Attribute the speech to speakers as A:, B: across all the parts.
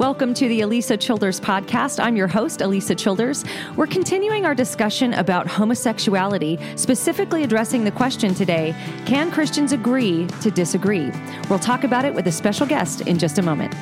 A: Welcome to the Alisa Childers podcast. I'm your host, Alisa Childers. We're continuing our discussion about homosexuality, specifically addressing the question today can Christians agree to disagree? We'll talk about it with a special guest in just a moment.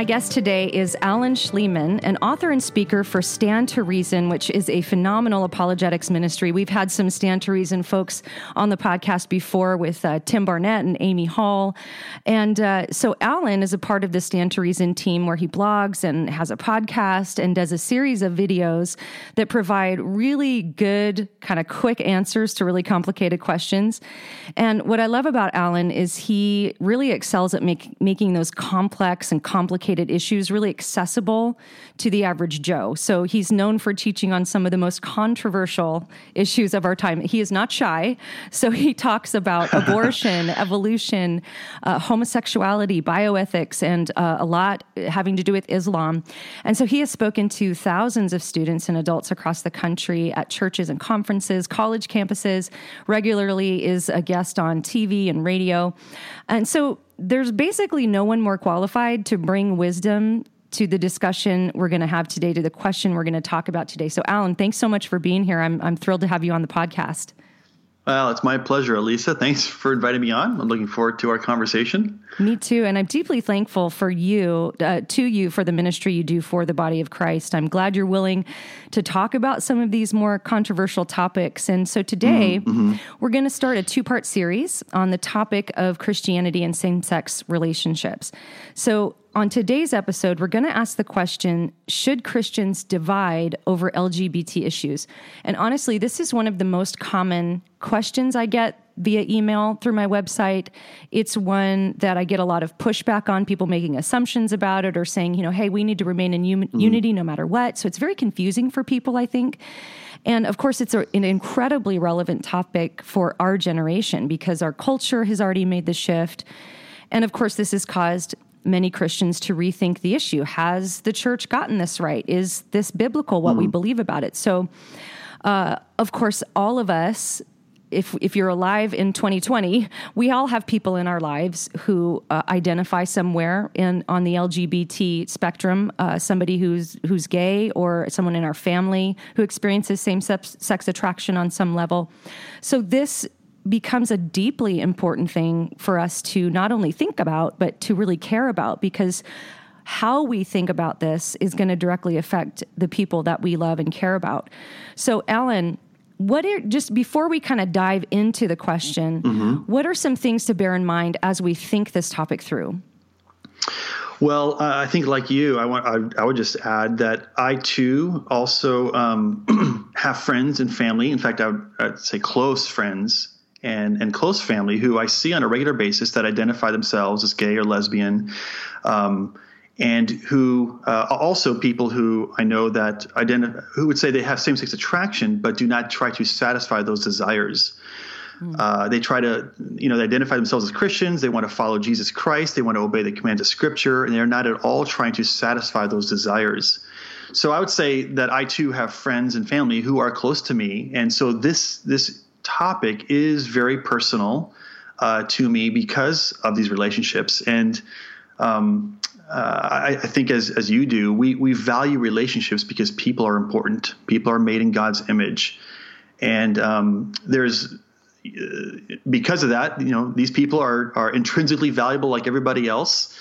A: My guest today is Alan Shlemon, an author and speaker for Stand to Reason, which is a phenomenal apologetics ministry. We've had some Stand to Reason folks on the podcast before with uh, Tim Barnett and Amy Hall. And uh, so Alan is a part of the Stand to Reason team where he blogs and has a podcast and does a series of videos that provide really good, kind of quick answers to really complicated questions. And what I love about Alan is he really excels at make, making those complex and complicated complicated issues really accessible to the average Joe. So he's known for teaching on some of the most controversial issues of our time. He is not shy. So he talks about abortion, evolution, uh, homosexuality, bioethics, and uh, a lot having to do with Islam. And so he has spoken to thousands of students and adults across the country at churches and conferences, college campuses, regularly is a guest on TV and radio. And so there's basically no one more qualified to bring wisdom to the discussion we're going to have today, to the question we're going to talk about today. So, Alan, thanks so much for being here. I'm, I'm thrilled to have you on the podcast.
B: Well, it's my pleasure, Alisa. Thanks for inviting me on. I'm looking forward to our conversation.
A: Me too, and I'm deeply thankful for you, uh, to you, for the ministry you do for the body of Christ. I'm glad you're willing to talk about some of these more controversial topics. And so today, mm-hmm. we're going to start a two part series on the topic of Christianity and same sex relationships. So on today's episode, we're going to ask the question Should Christians divide over LGBT issues? And honestly, this is one of the most common questions I get via email through my website. It's one that I get a lot of pushback on, people making assumptions about it or saying, you know, hey, we need to remain in mm-hmm. unity no matter what. So it's very confusing for people, I think. And of course, it's a, an incredibly relevant topic for our generation because our culture has already made the shift. And of course, this has caused many Christians to rethink the issue. Has the church gotten this right? Is this biblical, what mm-hmm. we believe about it? So, uh, of course, all of us, if, if you're alive in 2020, we all have people in our lives who uh, identify somewhere in on the LGBT spectrum. Uh, somebody who's who's gay, or someone in our family who experiences same sex attraction on some level. So this becomes a deeply important thing for us to not only think about, but to really care about because how we think about this is going to directly affect the people that we love and care about. So, Alan, what are just before we kind of dive into the question, mm-hmm. what are some things to bear in mind as we think this topic through?
B: Well, uh, I think like you, I want I, I, would just add that I too also um, have friends and family. In fact, I would I'd say close friends and, and close family who I see on a regular basis that identify themselves as gay or lesbian. Um, and who uh, also people who I know that identify who would say they have same-sex attraction but do not try to satisfy those desires. Mm. Uh, they try to, you know, they identify themselves as Christians. They want to follow Jesus Christ. They want to obey the commands of Scripture, and they're not at all trying to satisfy those desires. So I would say that I too have friends and family who are close to me, and so this this topic is very personal uh, to me because of these relationships and. Um, uh, I, I, think as as you do, we we value relationships because people are important. People are made in God's image, and um, there's uh, because of that, you know, these people are are intrinsically valuable like everybody else.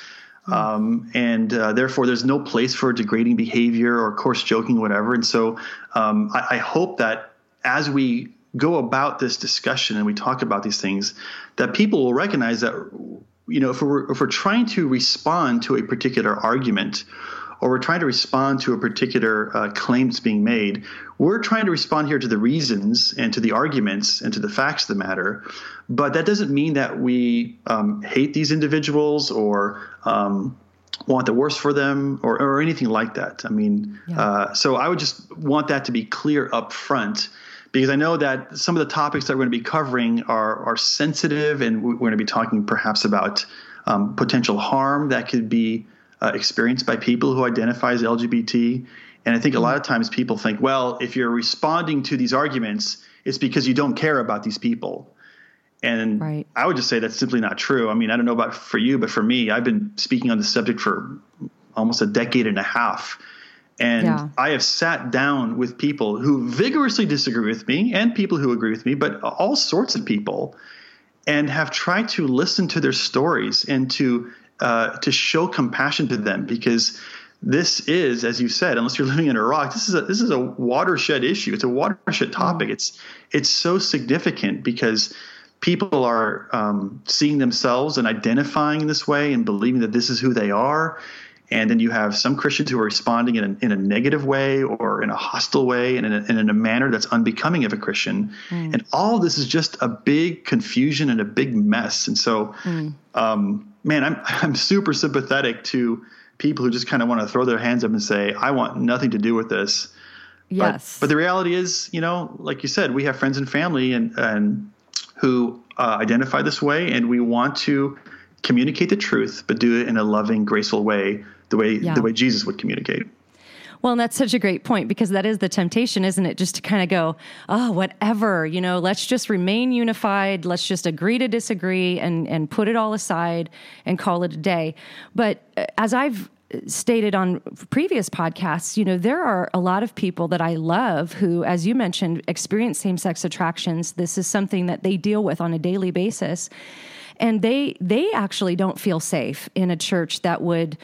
B: Hmm. Um, and uh, therefore, there's no place for degrading behavior or coarse joking, whatever. And so, um, I, I hope that as we go about this discussion and we talk about these things, that people will recognize that you know, if we're if we're trying to respond to a particular argument, or we're trying to respond to a particular uh, claim that's being made, we're trying to respond here to the reasons and to the arguments and to the facts of the matter. But that doesn't mean that we um, hate these individuals or um, want the worst for them or, or anything like that. I mean, yeah. uh, so I would just want that to be clear up front because I know that some of the topics that we're going to be covering are are sensitive, and we're going to be talking perhaps about um, potential harm that could be uh, experienced by people who identify as LGBT. And I think a lot of times people think, well, if you're responding to these arguments, it's because you don't care about these people. And right. I would just say that's simply not true. I mean, I don't know about for you, but for me, I've been speaking on this subject for almost a decade and a half. And yeah. I have sat down with people who vigorously disagree with me and people who agree with me, but all sorts of people, and have tried to listen to their stories and to uh, to show compassion to them because this is, as you said, unless you're living in Iraq, this is a this is a watershed issue. It's a watershed topic. Mm. It's it's so significant because people are um, seeing themselves and identifying in this way and believing that this is who they are and then you have some Christians who are responding in a, in a negative way or in a hostile way and in a, and in a manner that's unbecoming of a Christian. Mm. And all this is just a big confusion and a big mess. And so, mm. um, man, I'm, I'm super sympathetic to people who just kind of want to throw their hands up and say, I want nothing to do with this.
A: Yes.
B: But, but the reality is, you know, like you said, we have friends and family and, and who uh, identify this way, and we want to communicate the truth, but do it in a loving, graceful way the way yeah. the way Jesus would communicate.
A: Well, and that's such a great point because that is the temptation, isn't it? Just to kind of go, oh, whatever, you know, let's just remain unified. Let's just agree to disagree and, and put it all aside and call it a day. But uh, as I've stated on previous podcasts, you know, there are a lot of people that I love who, as you mentioned, experience same sex attractions. This is something that they deal with on a daily basis. And they they actually don't feel safe in a church that would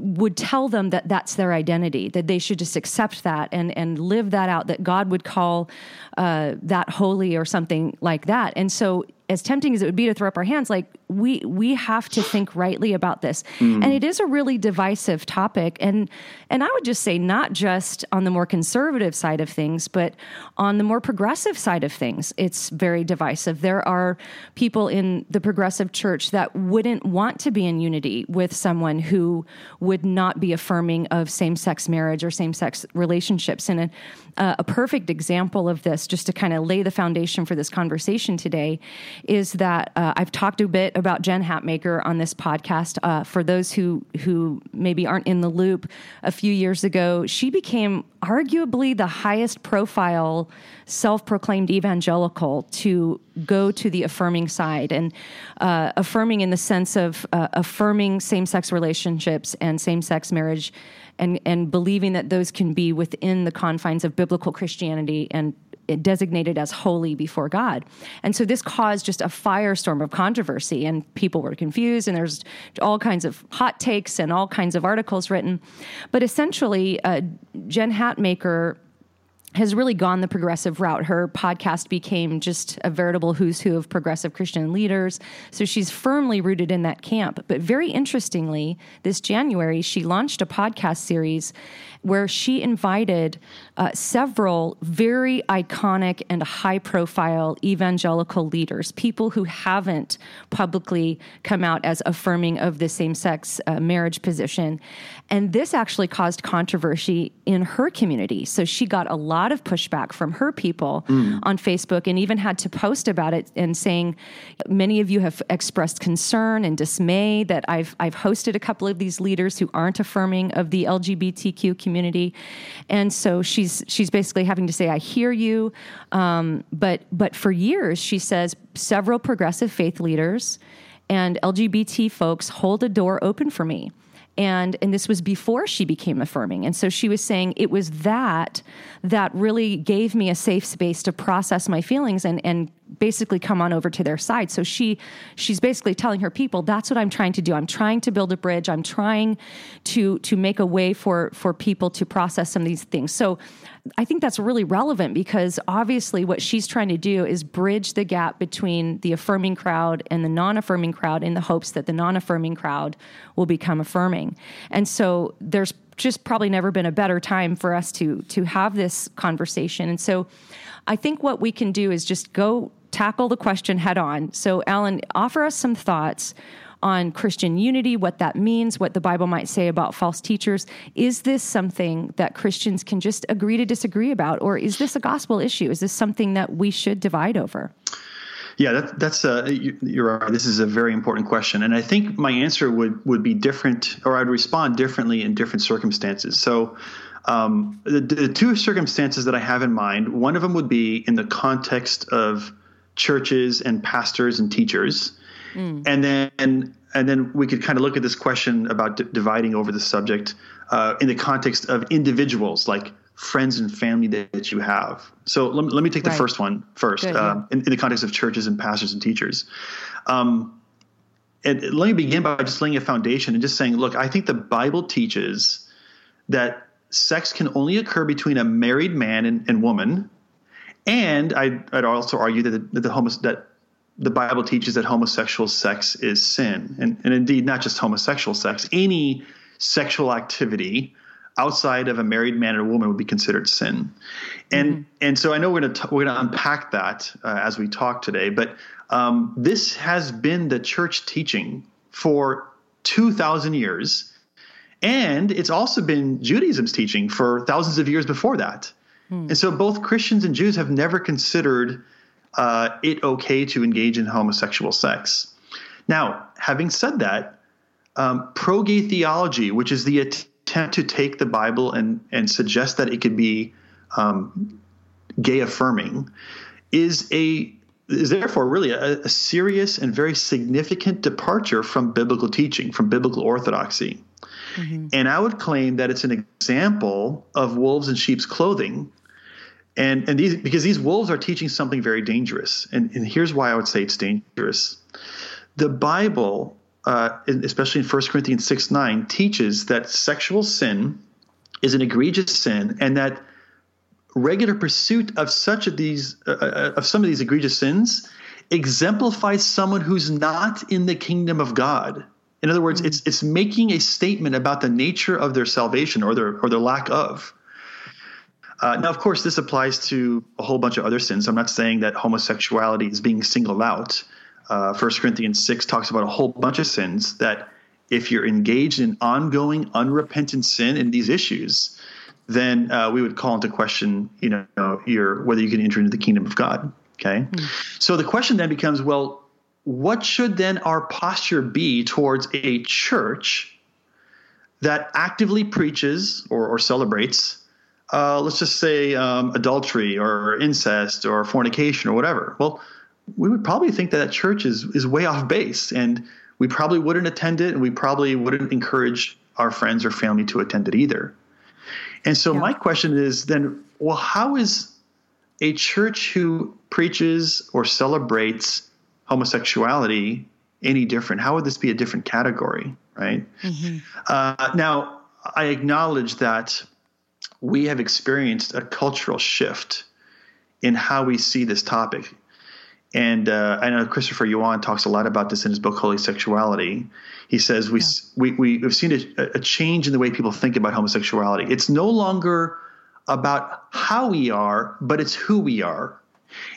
A: would tell them that that's their identity, that they should just accept that and, and live that out, that God would call uh, that holy or something like that. And so as tempting as it would be to throw up our hands, like we we have to think rightly about this, mm. and it is a really divisive topic. And and I would just say not just on the more conservative side of things, but on the more progressive side of things, it's very divisive. There are people in the progressive church that wouldn't want to be in unity with someone who would not be affirming of same sex marriage or same sex relationships. And uh, a perfect example of this, just to kind of lay the foundation for this conversation today is that uh, I've talked a bit about Jen Hatmaker on this podcast. Uh, for those who who maybe aren't in the loop, a few years ago, she became arguably the highest profile self-proclaimed evangelical to go to the affirming side and uh, affirming in the sense of uh, affirming same-sex relationships and same-sex marriage and and believing that those can be within the confines of biblical Christianity and designated as holy before God. And so this caused just a firestorm of controversy, and people were confused, and there's all kinds of hot takes and all kinds of articles written. But essentially, uh, Jen Hatmaker has really gone the progressive route. Her podcast became just a veritable who's who of progressive Christian leaders. So she's firmly rooted in that camp. But very interestingly, this January, she launched a podcast series where she invited uh, several very iconic and high profile evangelical leaders, people who haven't publicly come out as affirming of the same sex uh, marriage position. And this actually caused controversy in her community. So she got a lot of pushback from her people mm. on Facebook and even had to post about it and saying, many of you have expressed concern and dismay that I've, I've hosted a couple of these leaders who aren't affirming of the LGBTQ community. And so she's, she's basically having to say, I hear you. Um, but, but for years, she says several progressive faith leaders and LGBT folks hold a door open for me and and this was before she became affirming. And so she was saying it was that that really gave me a safe space to process my feelings and and basically come on over to their side so she she's basically telling her people that's what I'm trying to do I'm trying to build a bridge I'm trying to to make a way for for people to process some of these things so I think that's really relevant because obviously what she's trying to do is bridge the gap between the affirming crowd and the non affirming crowd in the hopes that the non affirming crowd will become affirming. And so there's just probably never been a better time for us to to have this conversation. And so I think what we can do is just go tackle the question head on. So Alan, offer us some thoughts on Christian unity, what that means, what the Bible might say about false teachers. Is this something that Christians can just agree to disagree about, or is this a gospel issue? Is this something that we should divide over?
B: Yeah, that, that's uh, you're right. This is a very important question, and I think my answer would would be different, or I'd respond differently in different circumstances. So, um, the, the two circumstances that I have in mind, one of them would be in the context of churches and pastors and teachers, Mm. And then and then we could kind of look at this question about d- dividing over the subject uh, in the context of individuals, like friends and family that, that you have. So let, let me take the right. first one first, Good, uh, yeah. in, in, the context of churches and pastors and teachers. Um, and let me begin by just laying a foundation and just saying, look, I think the Bible teaches that sex can only occur between a married man and, and woman. And I'd, I'd also argue that the, that the homos, that the Bible teaches that homosexual sex is sin. And, and indeed, not just homosexual sex, any sexual activity outside of a married man or woman would be considered sin. And mm-hmm. and so I know we're going to we're going to unpack that uh, as we talk today, but um, this has been the church teaching for 2000 years and it's also been Judaism's teaching for thousands of years before that. Mm. And so both Christians and Jews have never considered uh, it okay to engage in homosexual sex. Now, having said that, um, pro gay theology, which is the attempt to take the Bible and, and suggest that it could be um, gay affirming, is a is therefore really a, a, serious and very significant departure from biblical teaching, from biblical orthodoxy. Mm-hmm. And I would claim that it's an example of wolves in sheep's clothing and and these because these wolves are teaching something very dangerous. And, and here's why I would say it's dangerous. The Bible, uh, especially in 1 Corinthians 6 9, teaches that sexual sin is an egregious sin and that regular pursuit of such of these uh, uh, of some of these egregious sins exemplifies someone who's not in the kingdom of God. In other words, it's it's making a statement about the nature of their salvation or their or their lack of. Uh, now, of course, this applies to a whole bunch of other sins. I'm not saying that homosexuality is being singled out. Uh, 1 Corinthians 6 talks about a whole bunch of sins that if you're engaged in ongoing, unrepentant sin in these issues, then uh, we would call into question, you know, your whether you can enter into the kingdom of God. Okay, mm. so the question then becomes, well, what should then our posture be towards a church that actively preaches or, or celebrates uh, let's just say um, adultery or incest or fornication or whatever. Well, we would probably think that that church is is way off base, and we probably wouldn't attend it, and we probably wouldn't encourage our friends or family to attend it either. And so, yeah. my question is then, well, how is a church who preaches or celebrates homosexuality any different? How would this be a different category, right? Mm-hmm. Uh, now, I acknowledge that we have experienced a cultural shift in how we see this topic. And uh, I know Christopher Yuan talks a lot about this in his book Holy Sexuality. He says we, yeah. we, we, have seen a, a change in the way people think about homosexuality. It's no longer about how we are, but it's who we are.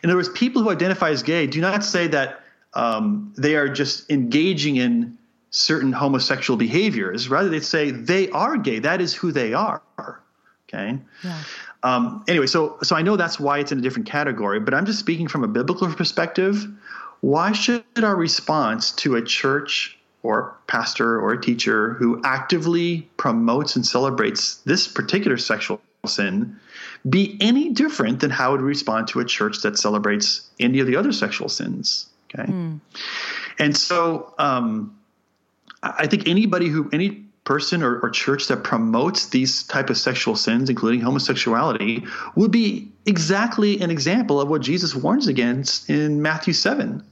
B: In other words, people who identify as gay do not say that um, they are just engaging in certain homosexual behaviors. Rather, they say they are gay. That is who they are. Okay. Yeah. Um, anyway, so so I know that's why it's in a different category, but I'm just speaking from a biblical perspective. Why should our response to a church or pastor or a teacher who actively promotes and celebrates this particular sexual sin be any different than how it would respond to a church that celebrates any of the other sexual sins? Okay, mm. and so um, I think anybody who any person or, or, church that promotes these type of sexual sins, including homosexuality, would be exactly an example of what Jesus warns against in Matthew seven.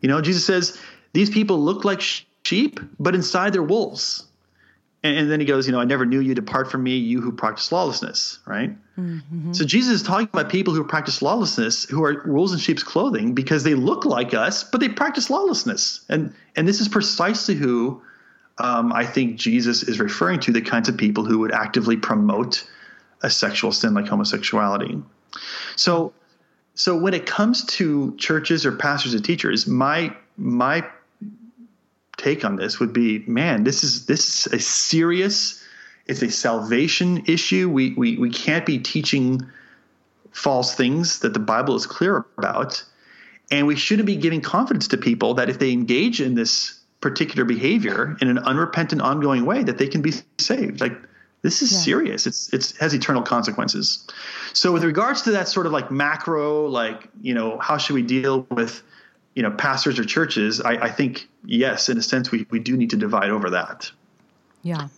B: You know, Jesus says these people look like sheep, but inside they're wolves. And, and then he goes, you know, I never knew you. Depart from me, you who practice lawlessness. Right. Mm-hmm. So Jesus is talking about people who practice lawlessness, who are wolves in sheep's clothing, because they look like us, but they practice lawlessness. And and this is precisely who um, I think Jesus is referring to the kinds of people who would actively promote a sexual sin like homosexuality. So, so when it comes to churches or pastors or teachers, my my take on this would be, man, this is this is a serious, it's a salvation issue. We we we can't be teaching false things that the Bible is clear about, and we shouldn't be giving confidence to people that if they engage in this particular behavior in an unrepentant, ongoing way, that they can be saved. Like this is yeah. serious. It's it's has eternal consequences. So with regards to that sort of like macro, like you know, how should we deal with you know pastors or churches? I, I think yes, in a sense, we we do need to divide over that.
A: Yeah.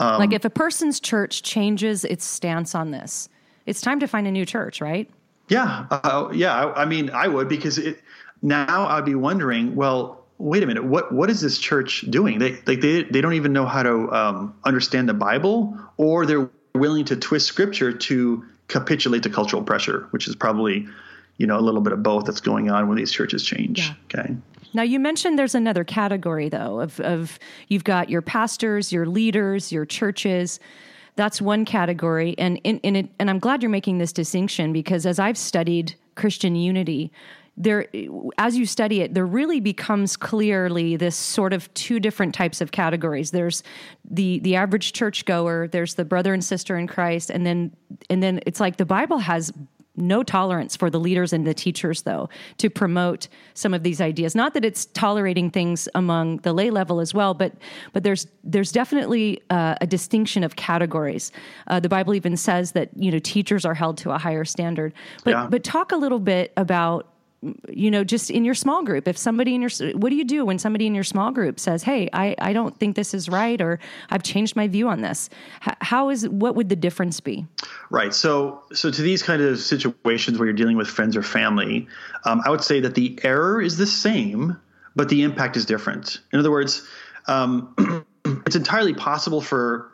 A: Um, like if a person's church changes its stance on this, it's time to find a new church, right?
B: Yeah, uh, yeah. I, I mean, I would because it, now I'd be wondering, well, wait a minute, what what is this church doing? They like they they don't even know how to um, understand the Bible, or they're willing to twist Scripture to capitulate to cultural pressure, which is probably you know a little bit of both that's going on when these churches change. Yeah. Okay.
A: Now you mentioned there's another category though of of you've got your pastors, your leaders, your churches. That's one category, and in, in it, and I'm glad you're making this distinction because as I've studied Christian unity, there as you study it there really becomes clearly this sort of two different types of categories. There's the the average churchgoer there's the brother and sister in Christ and then and then it's like the bible has no tolerance for the leaders and the teachers though to promote some of these ideas. Not that it's tolerating things among the lay level as well but but there's there's definitely uh, a distinction of categories. Uh, the bible even says that you know teachers are held to a higher standard. But yeah. but talk a little bit about you know, just in your small group, if somebody in your, what do you do when somebody in your small group says, Hey, I, I don't think this is right, or I've changed my view on this. how is, what would the difference be?
B: Right. So, so to these kind of situations where you're dealing with friends or family, um, I would say that the error is the same, but the impact is different. In other words, um, it's entirely possible for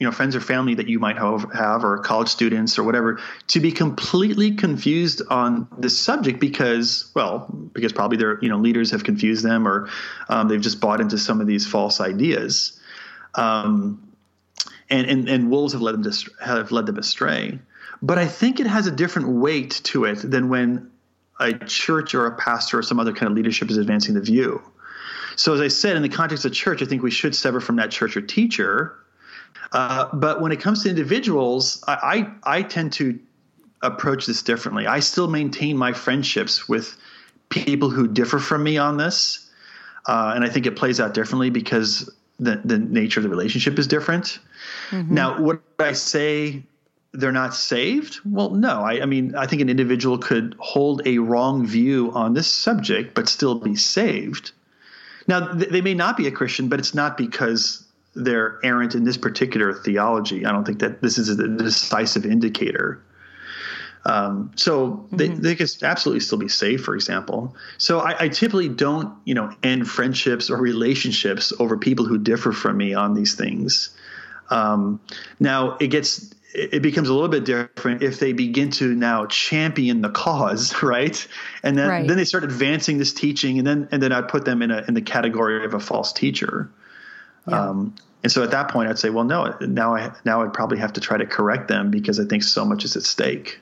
B: you know friends or family that you might have, have or college students or whatever to be completely confused on this subject because well because probably their you know leaders have confused them or um, they've just bought into some of these false ideas um, and, and and wolves have led them to, have led them astray but I think it has a different weight to it than when a church or a pastor or some other kind of leadership is advancing the view. So, as I said, in the context of church, I think we should sever from that church or teacher uh, but when it comes to individuals, I, I, I tend to approach this differently. I still maintain my friendships with people who differ from me on this, uh, and I think it plays out differently because the the nature of the relationship is different. Mm-hmm. Now, would I say they're not saved? Well, no. I, I, mean, I think an individual could hold a wrong view on this subject but still be saved. Now, th- they may not be a Christian, but it's not because they're errant in this particular theology. I don't think that this is a decisive indicator. Um, so they, mm-hmm. they could absolutely still be safe, for example. So I, I, typically don't, you know, end friendships or relationships over people who differ from me on these things. Um, now it gets it becomes a little bit different if they begin to now champion the cause, right? And then right. then they start advancing this teaching, and then and then I put them in a in the category of a false teacher. Yeah. Um, and so at that point, I'd say, well, no, now I now I'd probably have to try to correct them because I think so much is at stake.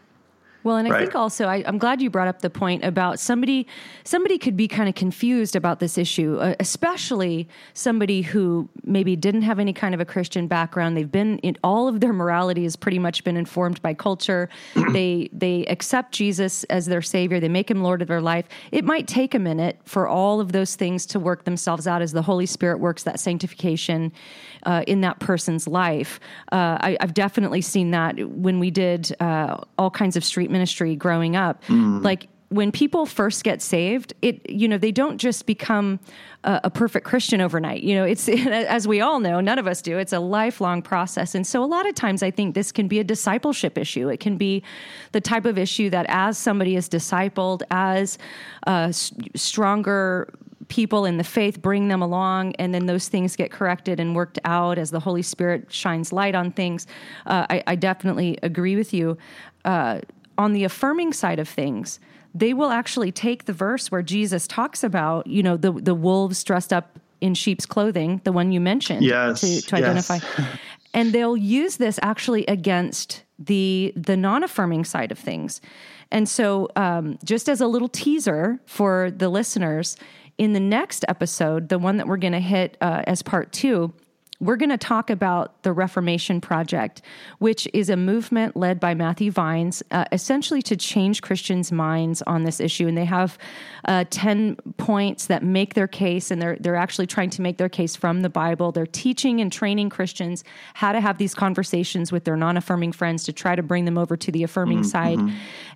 A: Well, and I right. think also I, am glad you brought up the point about somebody somebody could be kind of confused about this issue, uh, especially somebody who maybe didn't have any kind of a Christian background. They've been in, all of their morality has pretty much been informed by culture. they they accept Jesus as their savior. They make him Lord of their life. It might take a minute for all of those things to work themselves out as the Holy Spirit works that sanctification uh, in that person's life. Uh, I, have definitely seen that when we did uh, all kinds of street ministry growing up. Mm. Like when people first get saved, it you know they don't just become a, a, perfect Christian overnight. You know, it's as we all know, none of us do. It's a lifelong process, and so a lot of times I think this can be a discipleship issue. It can be the type of issue that as somebody is discipled, as uh, stronger people in the faith bring them along, and then those things get corrected and worked out as the Holy Spirit shines light on things. Uh, I, I, definitely agree with you. Uh, on the affirming side of things, they will actually take the verse where Jesus talks about, you know, the the wolves dressed up in sheep's clothing, the one you mentioned,
B: yes,
A: to, to identify,
B: yes.
A: and they'll use this actually against the the non-affirming side of things. And so, um, just as a little teaser for the listeners, in the next episode, the one that we're going to hit uh, as part two, we're going to talk about the Reformation Project, which is a movement led by Matthew Vines, uh, essentially to change Christians' minds on this issue. And they have uh, 10 points that make their case, and they're, they're actually trying to make their case from the Bible. They're teaching and training Christians how to have these conversations with their non affirming friends to try to bring them over to the affirming mm-hmm. side.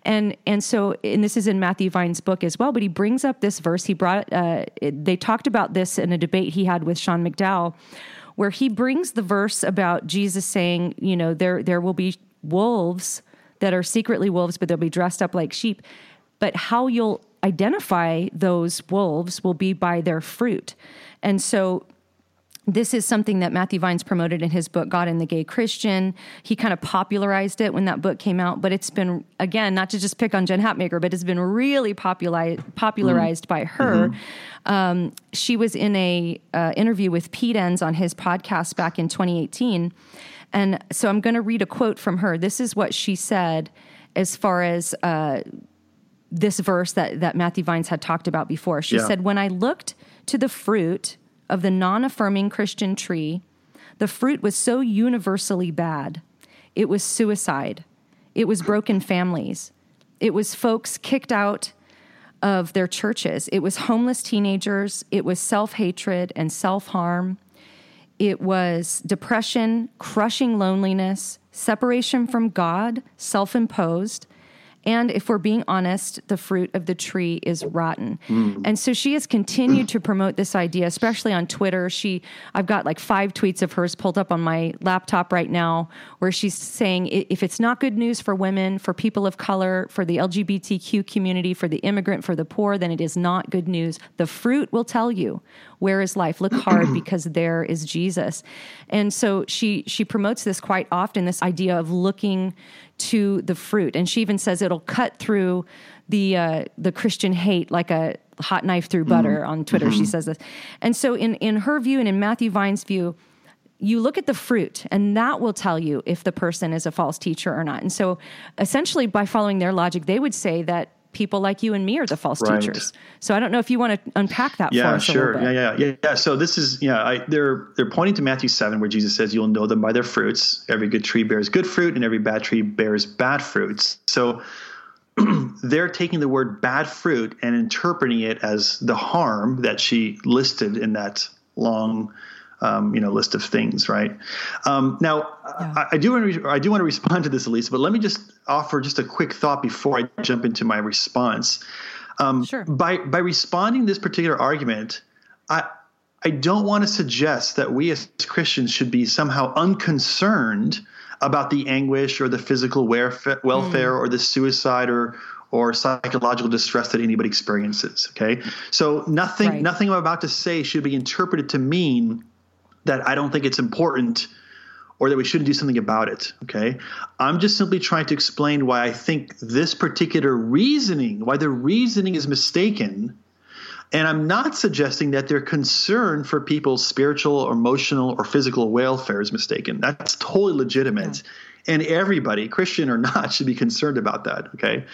A: And, and so, and this is in Matthew Vines' book as well, but he brings up this verse. He brought, uh, they talked about this in a debate he had with Sean McDowell where he brings the verse about Jesus saying, you know, there there will be wolves that are secretly wolves, but they'll be dressed up like sheep. But how you'll identify those wolves will be by their fruit. And so this is something that Matthew Vines promoted in his book, God and the Gay Christian. He kind of popularized it when that book came out, but it's been, again, not to just pick on Jen Hatmaker, but it's been really popularized mm-hmm. by her. Mm-hmm. Um, she was in a uh, interview with Pete Enns on his podcast back in 2018. And so I'm going to read a quote from her. This is what she said as far as uh, this verse that, that Matthew Vines had talked about before. She yeah. said, When I looked to the fruit, of the non affirming Christian tree, the fruit was so universally bad. It was suicide, it was broken families, it was folks kicked out of their churches, it was homeless teenagers, it was self hatred and self harm. It was depression, crushing loneliness, separation from God, self imposed, and if we're being honest, the fruit of the tree is rotten. Mm. And so she has continued to promote this idea, especially on Twitter. She, I've got like five tweets of hers pulled up on my laptop right now, where she's saying if it's not good news for women, for people of color, for the LGBTQ community, for the immigrant, for the poor, then it is not good news. The fruit will tell you where is life. Look hard because there is Jesus. And so she she promotes this quite often. This idea of looking to the fruit. And she even says it'll cut through the uh, the Christian hate like a hot knife through butter mm-hmm. on Twitter. Mm-hmm. She says this. And so in in her view and in Matthew Vines' view, you look at the fruit and that will tell you if the person is a false teacher or not. And so essentially by following their logic, they would say that people like you and me are the false right. teachers. So I don't know if you want to unpack that
B: yeah,
A: for us.
B: Sure. Yeah, yeah, yeah, yeah. So this is yeah, I, they're they're pointing to Matthew seven where Jesus says, "You'll know them by their fruits. Every good tree bears good fruit, and every bad tree bears bad fruits." So they're taking the word bad fruit and interpreting it as the harm that she listed in that long um, you know list of things, right? Um, now, yeah. I, I, do want to I do want to respond to this, Alisa, but let me just offer just a quick thought before I jump into my response.
A: Um, sure.
B: By by responding this particular argument, I I don't want to suggest that we as Christians should be somehow unconcerned about the anguish or the physical welfare, welfare mm. or the suicide or or psychological distress that anybody experiences. Okay, so nothing right. nothing I'm about to say should be interpreted to mean that I don't think it's important or that we shouldn't do something about it. Okay. I'm just simply trying to explain why I think this particular reasoning, why the reasoning is mistaken. And I'm not suggesting that their concern for people's spiritual, or emotional, or physical welfare is mistaken. That's totally legitimate. Yeah. And everybody, Christian or not, should be concerned about that. Okay.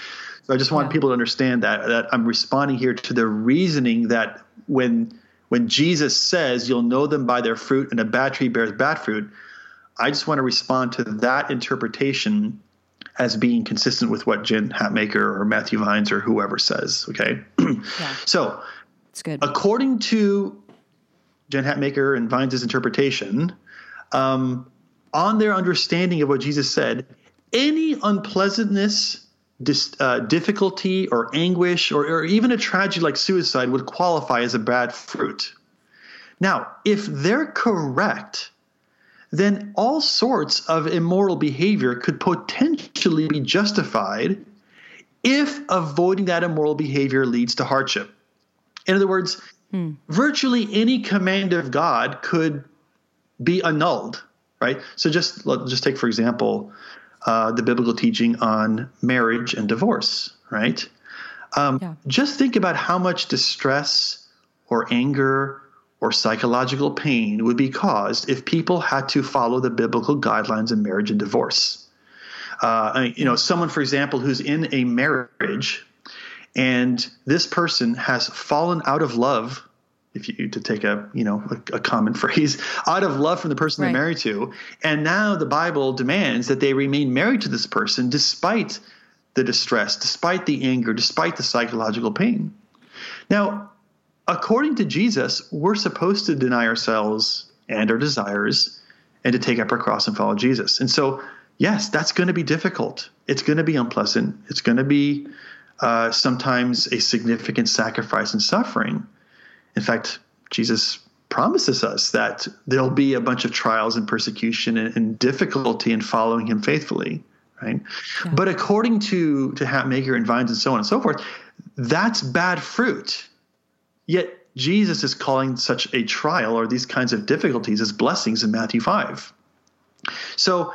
B: So I just want yeah. people to understand that that I'm responding here to the reasoning that when when Jesus says you'll know them by their fruit and a bad tree bears bad fruit, I just want to respond to that interpretation as being consistent with what Jen Hatmaker or Matthew Vines or whoever says. Okay. yeah. So
A: it's good.
B: According to Jen Hatmaker and Vines' interpretation, um, on their understanding of what Jesus said, any unpleasantness, dis, uh, difficulty, or anguish, or, or even a tragedy like suicide would qualify as a bad fruit. Now, if they're correct, then all sorts of immoral behavior could potentially be justified if avoiding that immoral behavior leads to hardship. In other words, hmm. virtually any command of God could be annulled, right? So just let, just take for example uh, the biblical teaching on marriage and divorce, right? Um, yeah. Just think about how much distress or anger or psychological pain would be caused if people had to follow the biblical guidelines of marriage and divorce. Uh, you know, someone, for example, who's in a marriage and this person has fallen out of love if you to take a you know a, a common phrase out of love from the person right. they're married to and now the bible demands that they remain married to this person despite the distress despite the anger despite the psychological pain now according to Jesus, we're supposed to deny ourselves and our desires and to take up our cross and follow Jesus. And so, yes, that's going to be difficult. It's going to be unpleasant. It's going to be uh, sometimes a significant sacrifice and suffering. In fact, Jesus promises us that there'll be a bunch of trials and persecution and, and difficulty in following him faithfully, right? Yeah. But according to to Hatmaker and Vines and so on and so forth, that's bad fruit Yet Jesus is calling such a trial or these kinds of difficulties as blessings in Matthew 5. So,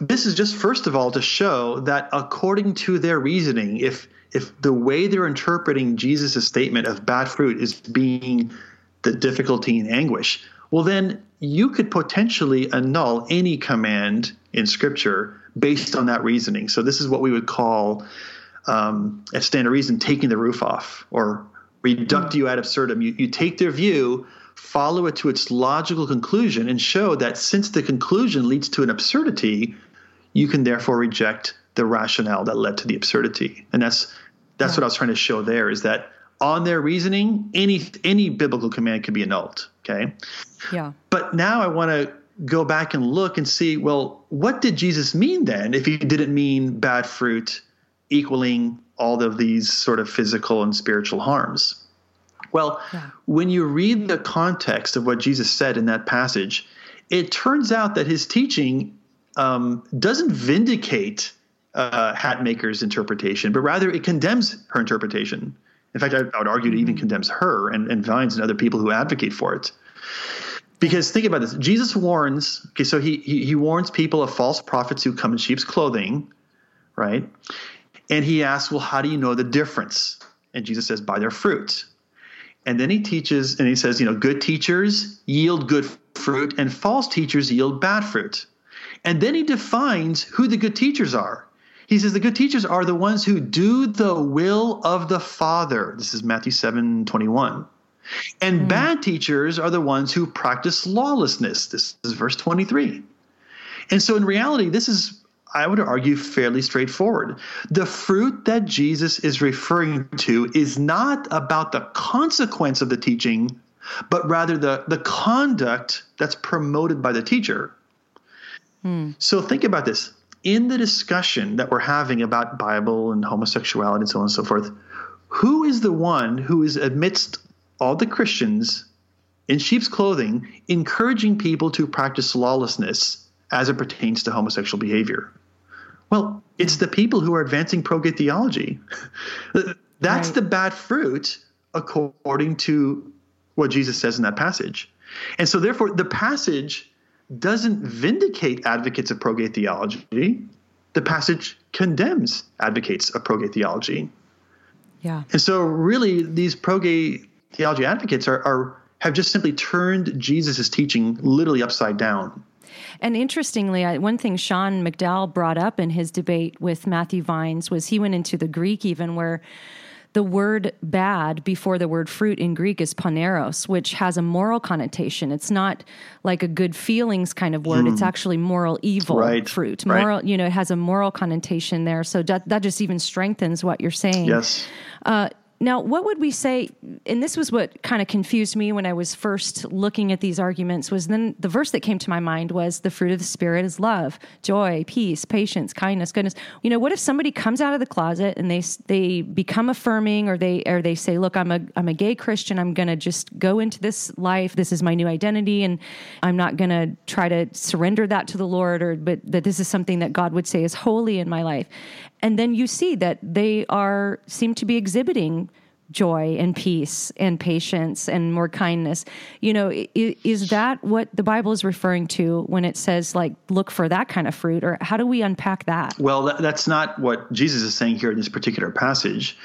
B: this is just first of all to show that according to their reasoning, if if the way they're interpreting Jesus' statement of bad fruit is being the difficulty and anguish, well, then you could potentially annul any command in Scripture based on that reasoning. So this is what we would call, um, at Stand to Reason, taking the roof off or reductio ad absurdum. You, you take their view, follow it to its logical conclusion, and show that since the conclusion leads to an absurdity, you can therefore reject the rationale that led to the absurdity. And that's that's yeah. what I was trying to show there is that on their reasoning, any any biblical command could be annulled. Okay.
A: Yeah.
B: But now I want to go back and look and see, well, what did Jesus mean then if he didn't mean bad fruit equaling all of these sort of physical and spiritual harms. Well, yeah. when you read the context of what Jesus said in that passage, it turns out that his teaching um, doesn't vindicate uh, Hatmaker's interpretation, but rather it condemns her interpretation. In fact, I, I would argue it even mm-hmm. condemns her and, and Vines and other people who advocate for it. Because think about this: Jesus warns. Okay, so he, he he warns people of false prophets who come in sheep's clothing, right? And he asks, Well, how do you know the difference? And Jesus says, By their fruit. And then he teaches, and he says, You know, good teachers yield good fruit, and false teachers yield bad fruit. And then he defines who the good teachers are. He says the good teachers are the ones who do the will of the Father. This is Matthew 7 21. And mm. bad teachers are the ones who practice lawlessness. This is verse 23. And so in reality, this is I would argue, fairly straightforward. The fruit that Jesus is referring to is not about the consequence of the teaching, but rather the, the conduct that's promoted by the teacher. Hmm. So think about this. In the discussion that we're having about Bible and homosexuality and so on and so forth, who is the one who is amidst all the Christians in sheep's clothing encouraging people to practice lawlessness as it pertains to homosexual behavior? Well, it's the people who are advancing pro gay theology. That's right. the bad fruit according to what Jesus says in that passage. And so, therefore, the passage doesn't vindicate advocates of pro gay theology. The passage condemns advocates of pro gay theology.
A: Yeah.
B: And so, really, these pro gay theology advocates are, are have just simply turned Jesus' teaching literally upside down.
A: And interestingly, one thing Sean McDowell brought up in his debate with Matthew Vines was he went into the Greek even where the word bad before the word fruit in Greek is poneros, which has a moral connotation. It's not like a good feelings kind of word. Mm. It's hmm. actually moral evil
B: right.
A: fruit.
B: Moral,
A: right. you know, it has a moral connotation there. So that, that just even strengthens what you're saying.
B: Yes. Uh,
A: now, what would we say? And this was what kind of confused me when I was first looking at these arguments. Was then the verse that came to my mind was the fruit of the spirit is love, joy, peace, patience, kindness, goodness. You know, what if somebody comes out of the closet and they they become affirming, or they or they say, "Look, I'm a I'm a gay Christian. I'm going to just go into this life. This is my new identity, and I'm not going to try to surrender that to the Lord, or but that this is something that God would say is holy in my life." And then you see that they are seem to be exhibiting joy and peace and patience and more kindness. You know is, is, that what the bible is referring to when it says like look for that kind of fruit or how do we unpack that?
B: Well that, that's not what jesus is saying here in this particular passage.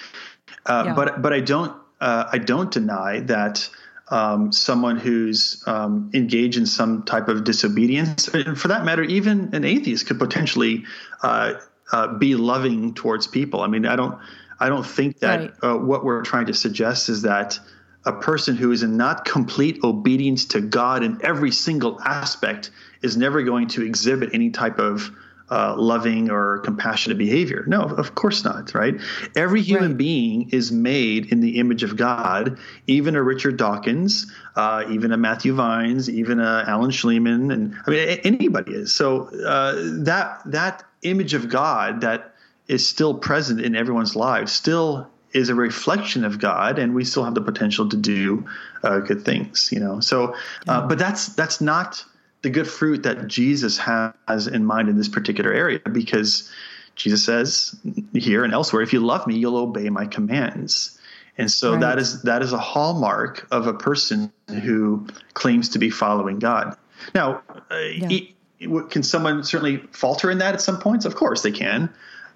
B: Uh, yeah. but but i don't uh, i don't deny that um, someone who's um, engaged in some type of disobedience, and for that matter, even an atheist could potentially uh, uh, be loving towards people. I mean, I don't, I don't think that right. uh, what we're trying to suggest is that a person who is in not complete obedience to God in every single aspect is never going to exhibit any type of uh, loving or compassionate behavior. No, of course not, right? Every human right. being is made in the image of God, even a Richard Dawkins, uh, even a Matthew Vines, even a Alan Shlemon, and I mean anybody is. So uh, that that image of God that is still present in everyone's lives still is a reflection of God, and we still have the potential to do uh, good things. You know, so uh, but that's that's not the good fruit that Jesus has in mind in this particular area, because Jesus says here and elsewhere, "If you love me, you'll obey my commands." And so right. that is that is a hallmark of a person who claims to be following God. Now, uh, yeah. Can someone certainly falter in that at some points? Of course they can.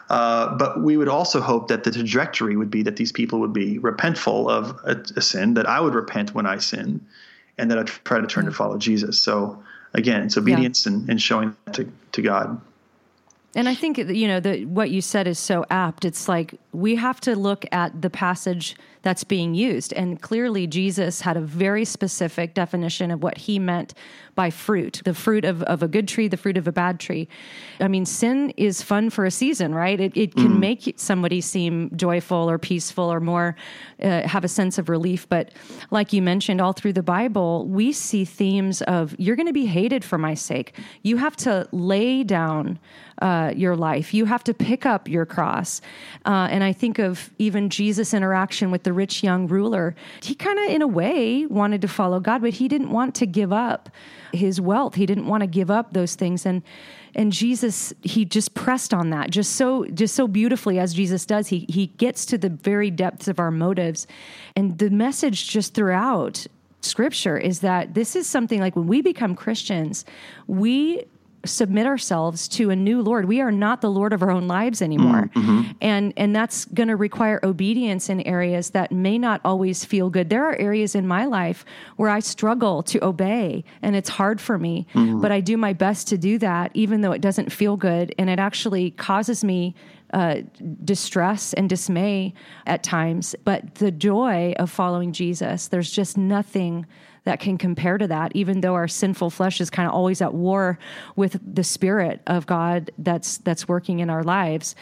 B: Uh, but we would also hope that the trajectory would be that these people would be repentful of a, a sin, that I would repent when I sin, and that I try to turn to follow Jesus. So again, it's obedience yeah. and, and showing to, to God.
A: And I think you know the, what you said is so apt. It's like we have to look at the passage that's being used, and clearly Jesus had a very specific definition of what he meant by fruit the fruit of, of a good tree, the fruit of a bad tree. I mean, sin is fun for a season, right? It, it can mm. make somebody seem joyful or peaceful or more uh, have a sense of relief. But like you mentioned, all through the Bible, we see themes of you're going to be hated for my sake. You have to lay down uh, your life. You have to pick up your cross. Uh, and I think of even Jesus' interaction with the rich young ruler. He kind of, in a way, wanted to follow God, but he didn't want to give up his wealth. He didn't want to give up those things. And and Jesus, he just pressed on that just so just so beautifully as Jesus does. He he gets to the very depths of our motives. And the message just throughout scripture is that this is something like when we become Christians, we submit ourselves to a new lord. We are not the lord of our own lives anymore. Mm, mm-hmm. and and that's going to require obedience in areas that may not always feel good. There are areas in my life where i struggle to obey and it's hard for me mm-hmm. but i do my best to do that even though it doesn't feel good. And it actually causes me uh, distress and dismay at times. But the joy of following jesus there's just nothing that can compare to that, even though our sinful flesh is kind of always at war with the spirit of God that's that's working in our lives.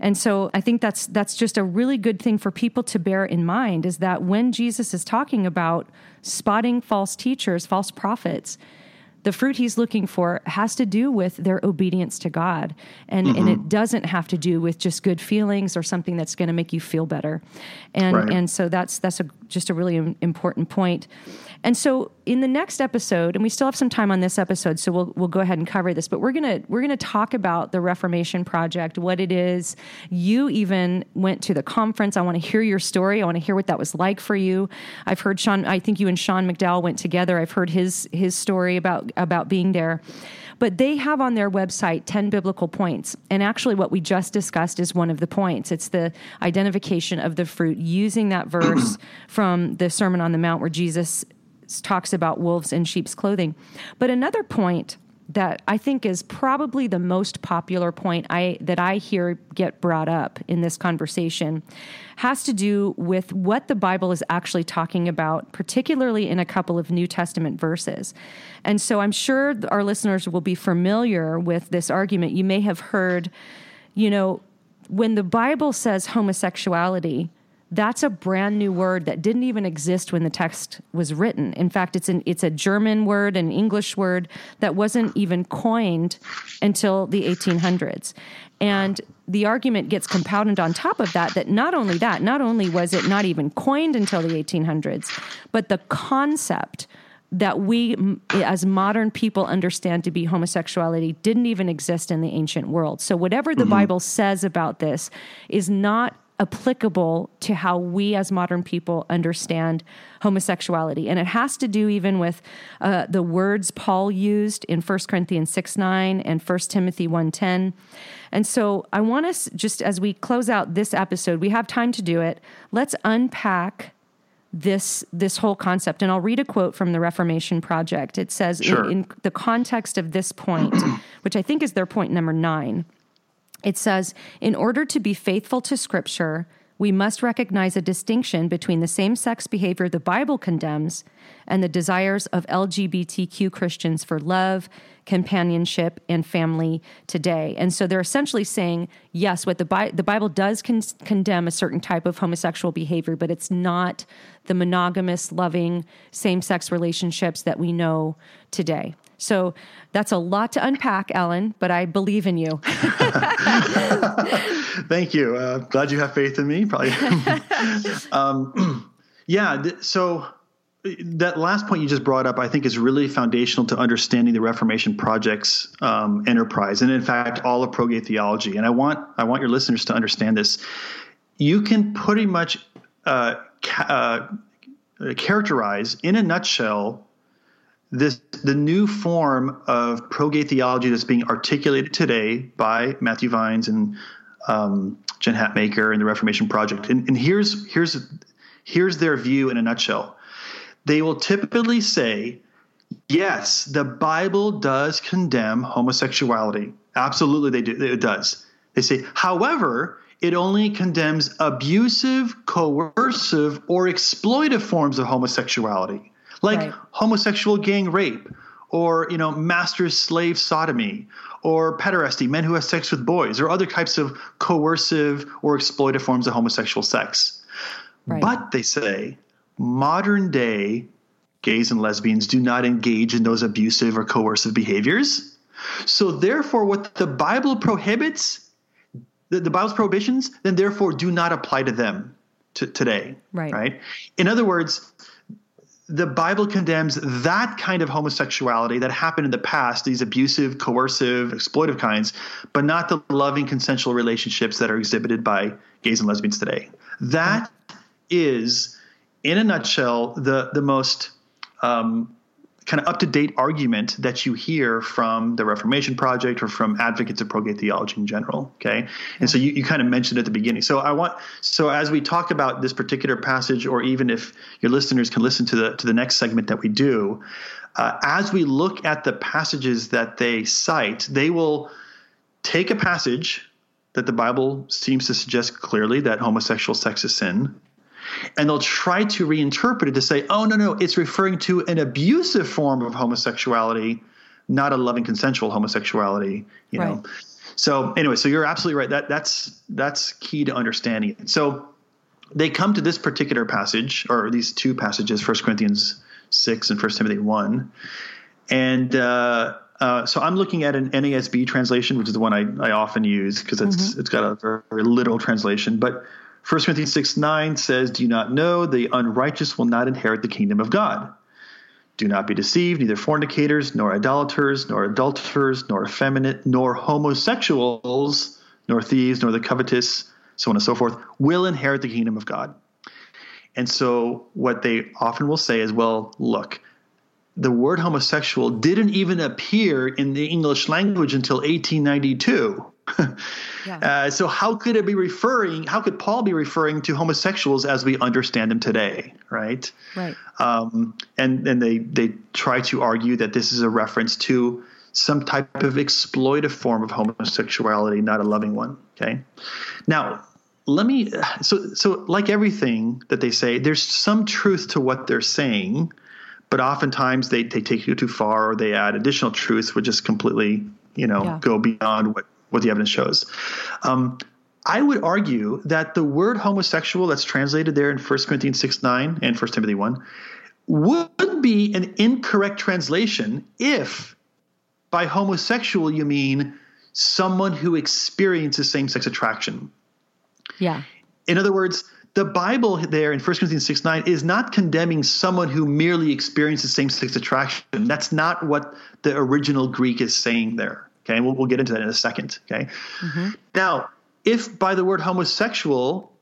A: And so I think that's that's just a really good thing for people to bear in mind is that when Jesus is talking about spotting false teachers, false prophets, the fruit he's looking for has to do with their obedience to God. And, mm-hmm. and it doesn't have to do with just good feelings or something that's going to make you feel better. And, right. and so that's, that's a, just a really important point. And so in the next episode, and we still have some time on this episode, so we'll we'll go ahead and cover this, but we're gonna we're gonna talk about the Reformation Project, what it is. You even went to the conference. I want to hear your story. I want to hear what that was like for you. I've heard Sean. I think you and Sean McDowell went together. I've heard his his story about about being there. But they have on their website 10 biblical points. And actually, what we just discussed is one of the points. It's the identification of the fruit using that verse from the Sermon on the Mount where Jesus talks about wolves in sheep's clothing. But another point that I think is probably the most popular point I that I hear get brought up in this conversation has to do with what the Bible is actually talking about, particularly in a couple of New Testament verses. And so I'm sure our listeners will be familiar with this argument. You may have heard, you know, when the Bible says homosexuality, that's a brand new word that didn't even exist when the text was written. In fact, it's an it's a German word, an English word that wasn't even coined until the 1800s. And the argument gets compounded on top of that that not only that, not only was it not even coined until the 1800s, but the concept that we as modern people understand to be homosexuality didn't even exist in the ancient world. So whatever the mm-hmm. Bible says about this is not applicable to how we as modern people understand homosexuality. And it has to do even with uh, the words Paul used in 1 Corinthians 6 9 and 1 Timothy 1 10. And so I want us, just as we close out this episode, we have time to do it. Let's unpack this this whole concept and i'll read a quote from the reformation project it says sure. in, in the context of this point which i think is their point number nine it says, in order to be faithful to Scripture, we must recognize a distinction between the same sex behavior the Bible condemns and the desires of LGBTQ Christians for love, companionship, and family today. And so they're essentially saying, yes, what the, Bi- the Bible does con- condemn a certain type of homosexual behavior, but it's not the monogamous, loving, same sex relationships that we know today. So that's a lot to unpack, Alan, but I believe in you.
B: Thank you. Uh, glad you have faith in me. Probably. um, yeah. Th- so that last point you just brought up, I think, is really foundational to understanding the Reformation Project's um, enterprise, and in fact, all of pro-gay theology. And I want I want your listeners to understand this. You can pretty much uh, ca- uh, characterize, in a nutshell, this the new form of pro-gay theology that's being articulated today by Matthew Vines and um, Jen Hatmaker and the Reformation Project. And, and here's here's here's their view in a nutshell. They will typically say, yes, the Bible does condemn homosexuality. Absolutely, they do. It does. They say, however, it only condemns abusive, coercive, or exploitive forms of homosexuality like right. homosexual gang rape or you know master slave sodomy or pederasty men who have sex with boys or other types of coercive or exploitative forms of homosexual sex right. but they say modern day gays and lesbians do not engage in those abusive or coercive behaviors so therefore what the bible prohibits the, the bible's prohibitions then therefore do not apply to them t- today
A: right
B: right in other words the Bible condemns that kind of homosexuality that happened in the past, these abusive, coercive, exploitive kinds, but not the loving, consensual relationships that are exhibited by gays and lesbians today. That is, in a nutshell, the the most um, kind of up to date argument that you hear from the Reformation Project or from advocates of pro-gay theology in general. Okay, and so you, you kind of mentioned at the beginning. So I want so as we talk about this particular passage, or even if your listeners can listen to the to the next segment that we do, uh, as we look at the passages that they cite, they will take a passage that the Bible seems to suggest clearly that homosexual sex is sin and they'll try to reinterpret it to say, oh, no, no, it's referring to an abusive form of homosexuality, not a loving consensual homosexuality, you right. know. So anyway, so you're absolutely right. That that's that's key to understanding it. So they come to this particular passage, or these two passages, 1 Corinthians 6 and 1 Timothy 1. And uh, uh, so I'm looking at an NASB translation, which is the one I, I often use because it's mm-hmm. it's got a very, very literal translation. But 1 Corinthians 6 9 says, Do you not know the unrighteous will not inherit the kingdom of God? Do not be deceived, neither fornicators, nor idolaters, nor adulterers, nor effeminate, nor homosexuals, nor thieves, nor the covetous, so on and so forth, will inherit the kingdom of God. And so, what they often will say is, well, look, the word homosexual didn't even appear in the English language until 1892. Yeah. uh, so how could it be referring? How could Paul be referring to homosexuals as we understand them today? Right.
A: Right.
B: Um, and and they they try to argue that this is a reference to some type of exploitive form of homosexuality, not a loving one. Okay. Now let me so so like everything that they say, there's some truth to what they're saying but oftentimes they, they take you too far or they add additional truths which just completely you know yeah. go beyond what what the evidence shows um, i would argue that the word homosexual that's translated there in 1 corinthians 6 9 and 1 timothy 1 would be an incorrect translation if by homosexual you mean someone who experiences same-sex attraction
A: yeah
B: in other words the Bible there in 1 Corinthians 6 9 is not condemning someone who merely experiences same sex attraction. That's not what the original Greek is saying there. Okay, we'll, we'll get into that in a second. Okay. Mm-hmm. Now, if by the word homosexual,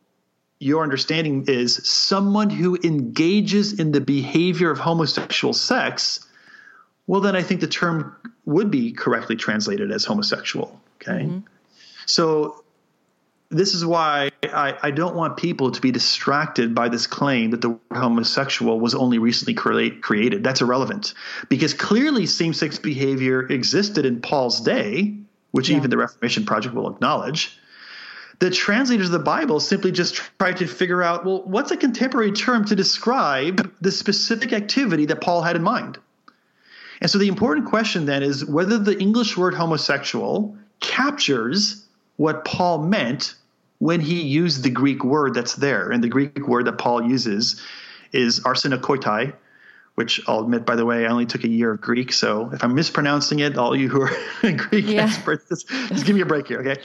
B: your understanding is someone who engages in the behavior of homosexual sex, well, then I think the term would be correctly translated as homosexual. Okay. Mm-hmm. So this is why I, I, don't want people to be distracted by this claim that the word homosexual was only recently create, created. That's irrelevant because clearly same sex behavior existed in Paul's day, which yeah. even the Reformation Project will acknowledge. The translators of the Bible simply just tried to figure out well, what's a contemporary term to describe the specific activity that Paul had in mind? And so the important question then is whether the English word homosexual captures what Paul meant when he used the Greek word that's there. And the Greek word that Paul uses is arsenokoitai, which I'll admit, by the way, I only took a year of Greek. So if I'm mispronouncing it, all you who are Greek yeah. experts, just, just, give me a break here, okay?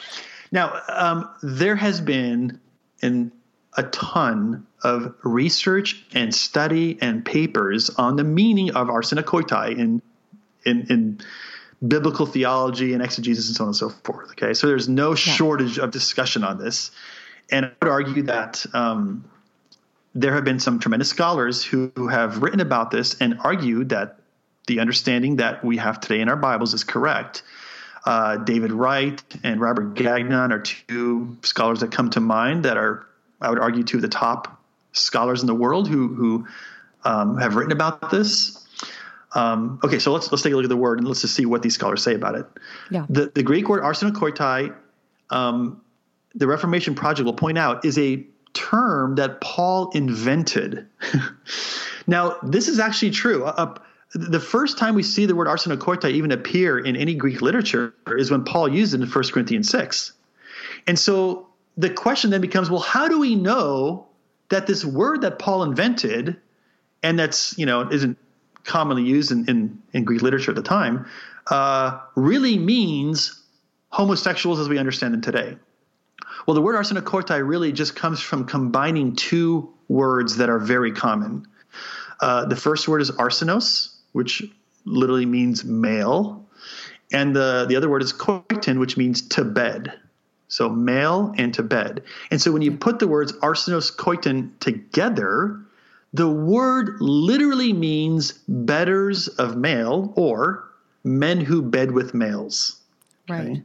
B: Now, um, there has been in a ton of research and study and papers on the meaning of arsenokoitai in in, in biblical theology and exegesis and so on and so forth. Okay, so there's no yeah. shortage of discussion on this, and I would argue that um, there have been some tremendous scholars who, who have written about this and argued that the understanding that we have today in our Bibles is correct. Uh, David Wright and Robert Gagnon are two scholars that come to mind that are, I would argue, two of the top scholars in the world who who um, have written about this. Um, okay, so let's let's take a look at the word and let's just see what these scholars say about it.
A: Yeah.
B: The the Greek word arsenokoitai, um, the Reformation Project will point out, is a term that Paul invented. now, this is actually true. Uh, the first time we see the word arsenokoitai even appear in any Greek literature is when Paul used it in 1 Corinthians 6. And so the question then becomes, well, how do we know that this word that Paul invented and that's, you know, isn't commonly used in, in, in Greek literature at the time, uh, really means homosexuals as we understand them today. Well, the word arsenokoitai really just comes from combining two words that are very common. Uh, the first word is arsenos, which literally means male, and the, the other word is koitin, which means to bed. So male and to bed. And so when you put the words arsenos koitin together, the word literally means betters of male or men who bed with males.
A: Right. Okay?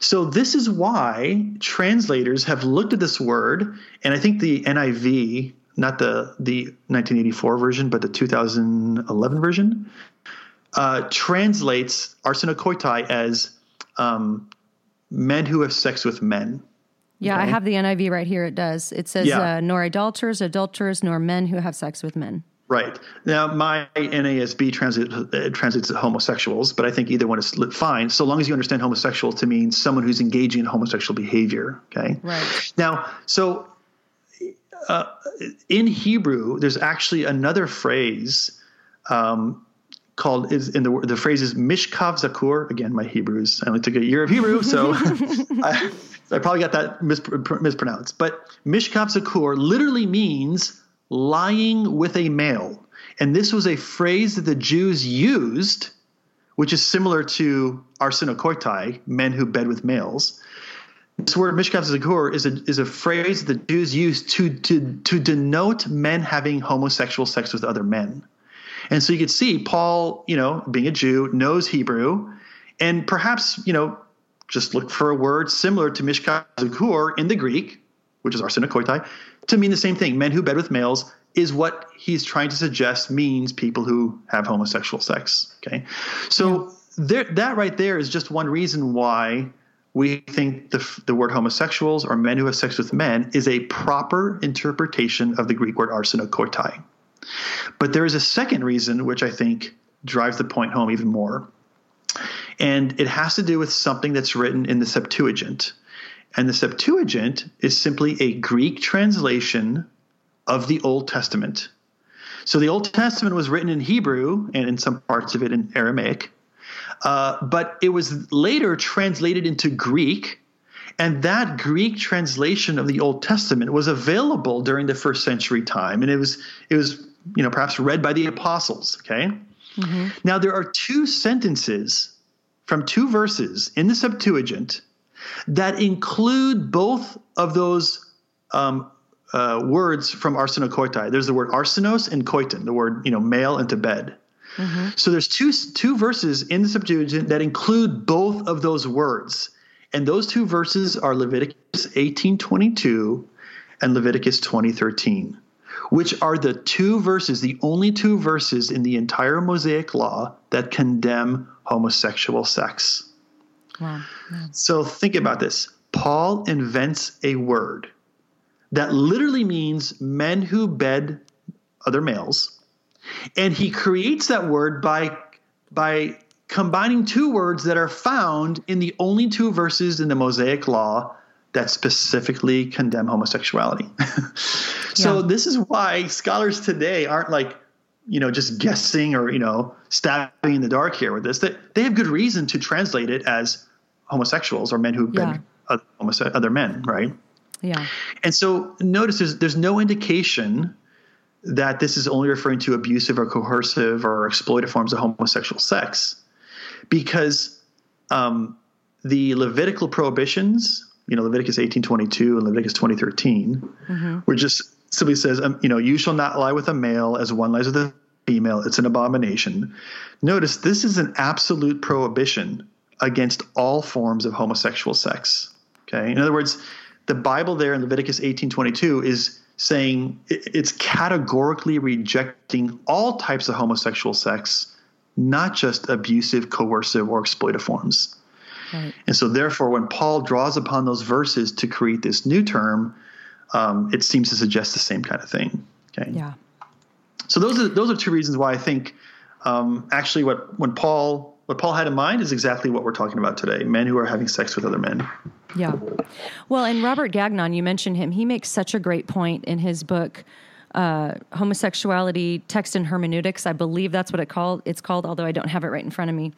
B: So this is why translators have looked at this word, and I think the NIV, not the the 1984 version, but the 2011 version, uh, translates arsenokoitai as um, men who have sex with men.
A: Yeah, okay. I have the NIV right here. It does. It says, yeah. uh, nor adulterers, adulterers, nor men who have sex with men.
B: Right. Now, my NASB translates, uh, translates homosexuals, but I think either one is fine, so long as you understand homosexual to mean someone who's engaging in homosexual behavior. Okay.
A: Right.
B: Now, so uh, in Hebrew, there's actually another phrase um, called is in the the phrase is mishkav zakur. Again, my Hebrews. I only took a year of Hebrew, so I, I probably got that mispr- mispronounced. But Mishkav Zakur literally means lying with a male. And this was a phrase that the Jews used, which is similar to arsenokoitai, men who bed with males. This word Mishkav Zakur is a, is a phrase that the Jews used to, to, to denote men having homosexual sex with other men. And so you could see Paul, you know, being a Jew, knows Hebrew, and perhaps, you know, just look for a word similar to Mishkav Zakur in the Greek, which is arsenokoitai, to mean the same thing. Men who bed with males is what he's trying to suggest means people who have homosexual sex. Okay. So there, that right there is just one reason why we think the, the word homosexuals or men who have sex with men is a proper interpretation of the Greek word arsenokoitai. But there is a second reason which I think drives the point home even more. And it has to do with something that's written in the Septuagint. And the Septuagint is simply a Greek translation of the Old Testament. So the Old Testament was written in Hebrew and in some parts of it in Aramaic, uh, but it was later translated into Greek. And that Greek translation of the Old Testament was available during the first century time, and it was it was you know perhaps read by the apostles. Okay, mm-hmm. now there are two sentences from two verses in the Septuagint that include both of those um, uh, words from arsenokoitai. There's the word arsenos and koiton, the word you know male and to bed. Mm-hmm. So there's two two verses in the Septuagint that include both of those words, and those two verses are Leviticus 18:22 and Leviticus 20:13, which are the two verses, the only two verses in the entire Mosaic law that condemn homosexual sex. Wow. So think about this. Paul invents a word that literally means men who bed other males. And he creates that word by by combining two words that are found in the only two verses in the Mosaic law that specifically condemn homosexuality. so yeah. this is why scholars today aren't like you know, just guessing or, you know, stabbing in the dark here with this, that they have good reason to translate it as homosexuals or men who've yeah. been other, other men, right?
A: Yeah.
B: And so notice there's, there's no indication that this is only referring to abusive or coercive or exploitative forms of homosexual sex because um, the Levitical prohibitions, you know, Leviticus 1822 and Leviticus 2013, mm-hmm. were just simply says, um, you know, you shall not lie with a male as one lies with a female. It's an abomination. Notice this is an absolute prohibition against all forms of homosexual sex. Okay. In other words, the Bible there in Leviticus 18:22 is saying it's categorically rejecting all types of homosexual sex, not just abusive, coercive, or exploitive forms. Right. And so, therefore, when Paul draws upon those verses to create this new term, um, it seems to suggest the same kind of thing. Okay.
A: Yeah.
B: So those are those are two reasons why I think um, actually what when Paul what Paul had in mind is exactly what we're talking about today: men who are having sex with other men.
A: Yeah. Well, and Robert Gagnon, you mentioned him. He makes such a great point in his book. Uh, homosexuality text and hermeneutics i believe that's what it called it's called although i don't have it right in front of me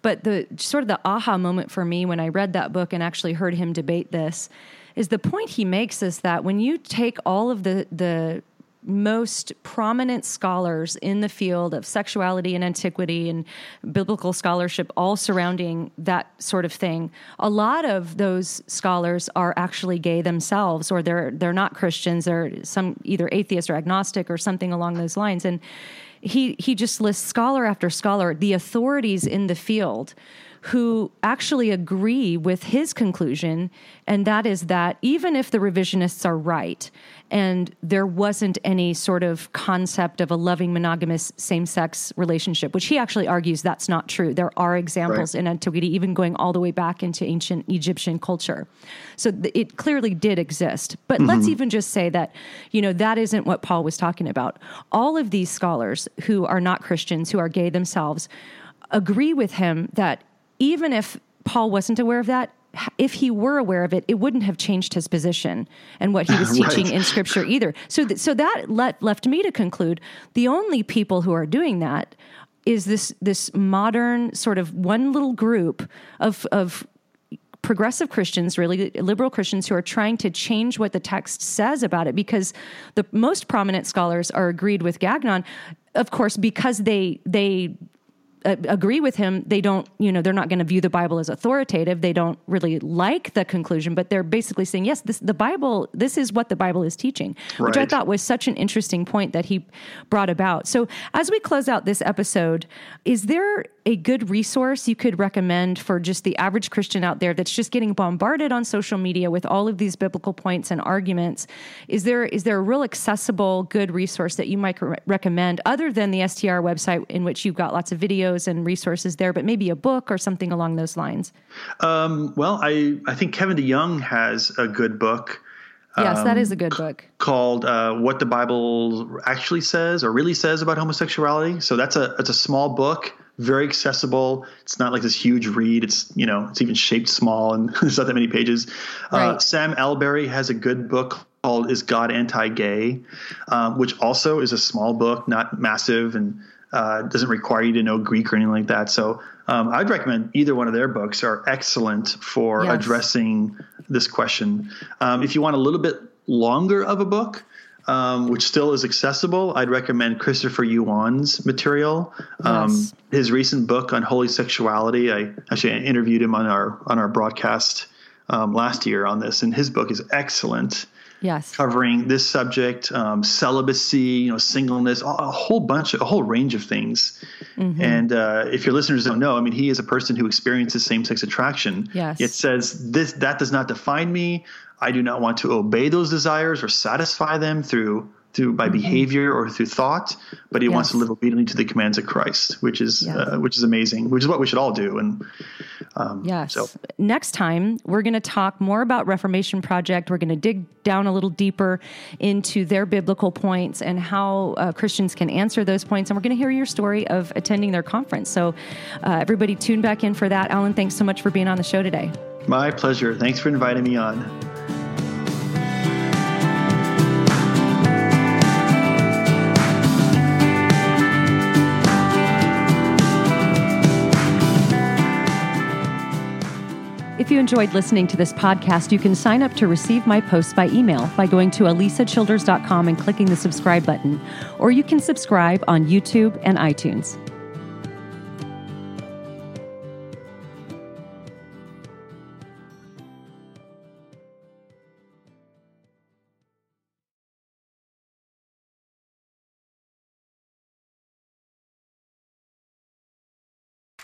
A: but the sort of the aha moment for me when i read that book and actually heard him debate this is the point he makes is that when you take all of the the most prominent scholars in the field of sexuality and antiquity and biblical scholarship all surrounding that sort of thing a lot of those scholars are actually gay themselves or they're they're not christians they're some either atheist or agnostic or something along those lines. And he he just lists scholar after scholar the authorities in the field who actually agree with his conclusion, and that is that even if the revisionists are right, and there wasn't any sort of concept of a loving monogamous same sex relationship, which he actually argues that's not true. There are examples right. in antiquity, even going all the way back into ancient Egyptian culture. So th- it clearly did exist. But mm-hmm. let's even just say that, you know, that isn't what Paul was talking about. All of these scholars who are not Christians, who are gay themselves, agree with him that even if Paul wasn't aware of that, if he were aware of it, it wouldn't have changed his position and what he was teaching right. in Scripture either. So, th- so that let, left me to conclude the only people who are doing that is this this modern sort of one little group of of progressive Christians, really liberal Christians, who are trying to change what the text says about it because the most prominent scholars are agreed with Gagnon, of course, because they they uh, agree with him they don't you know they're not going to view the bible as authoritative they don't really like the conclusion but they're basically saying yes this the bible this is what the bible is teaching right. which i thought was such an interesting point that he brought about so as we close out this episode is there a good resource you could recommend for just the average Christian out there that's just getting bombarded on social media with all of these biblical points and arguments? Is there is there a real accessible good resource that you might re- recommend other than the STR website in which you've got lots of videos and resources there, but maybe a book or something along those lines?
B: Um, well, I I think Kevin DeYoung has a good book.
A: Yes, um, that is a good book.
B: Called uh, "What the Bible Actually Says" or really says about homosexuality. So that's a it's a small book very accessible. It's not like this huge read. It's you know it's even shaped small and there's not that many pages. Uh, right. Uh, Sam Allberry has a good book called "Is God Anti-Gay," um, which also is a small book, not massive, and uh, doesn't require you to know Greek or anything like that. So um, I'd recommend either one of their books are excellent for yes. addressing this question. Um, if you want a little bit longer of a book, um, which still is accessible, I'd recommend Christopher Yuan's material. Um, yes. His recent book on holy sexuality. I actually interviewed him on our on our broadcast um, last year on this, and his book is excellent.
A: Yes,
B: covering this subject, um, celibacy, you know, singleness, a whole bunch, of, a whole range of things. Mm-hmm. And uh, if your listeners don't know, I mean, he is a person who experiences same-sex attraction.
A: Yes,
B: it says this that does not define me. I do not want to obey those desires or satisfy them through through by mm-hmm. behavior or through thought, but he yes. wants to live obediently to the commands of Christ, which is yes. uh, which is amazing, which is what we should all do. And
A: um, yes, so next time we're going to talk more about Reformation Project. We're going to dig down a little deeper into their biblical points and how uh, Christians can answer those points. And we're going to hear your story of attending their conference. So uh, everybody, tune back in for that. Alan, thanks so much for being on the show today.
B: My pleasure. Thanks for inviting me on.
A: If you enjoyed listening to this podcast, you can sign up to receive my posts by email by going to alisachilders.com and clicking the subscribe button, or you can subscribe on YouTube and iTunes.